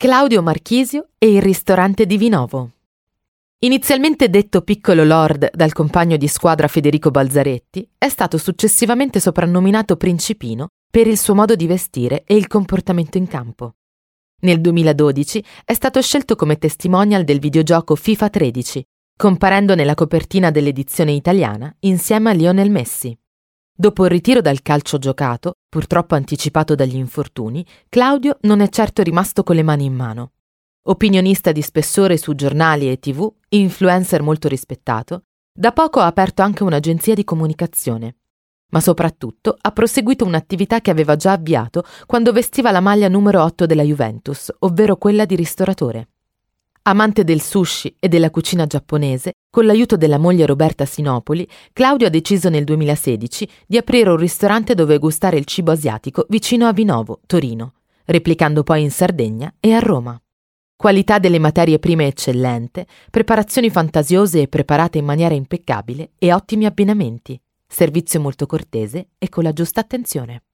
Claudio Marchisio e il ristorante di Vinovo. Inizialmente detto Piccolo Lord dal compagno di squadra Federico Balzaretti, è stato successivamente soprannominato Principino per il suo modo di vestire e il comportamento in campo. Nel 2012 è stato scelto come testimonial del videogioco FIFA 13, comparendo nella copertina dell'edizione italiana insieme a Lionel Messi. Dopo il ritiro dal calcio giocato, purtroppo anticipato dagli infortuni, Claudio non è certo rimasto con le mani in mano. Opinionista di spessore su giornali e tv, influencer molto rispettato, da poco ha aperto anche un'agenzia di comunicazione. Ma soprattutto ha proseguito un'attività che aveva già avviato quando vestiva la maglia numero 8 della Juventus, ovvero quella di ristoratore. Amante del sushi e della cucina giapponese, con l'aiuto della moglie Roberta Sinopoli, Claudio ha deciso nel 2016 di aprire un ristorante dove gustare il cibo asiatico vicino a Vinovo, Torino, replicando poi in Sardegna e a Roma. Qualità delle materie prime eccellente, preparazioni fantasiose e preparate in maniera impeccabile e ottimi abbinamenti, servizio molto cortese e con la giusta attenzione.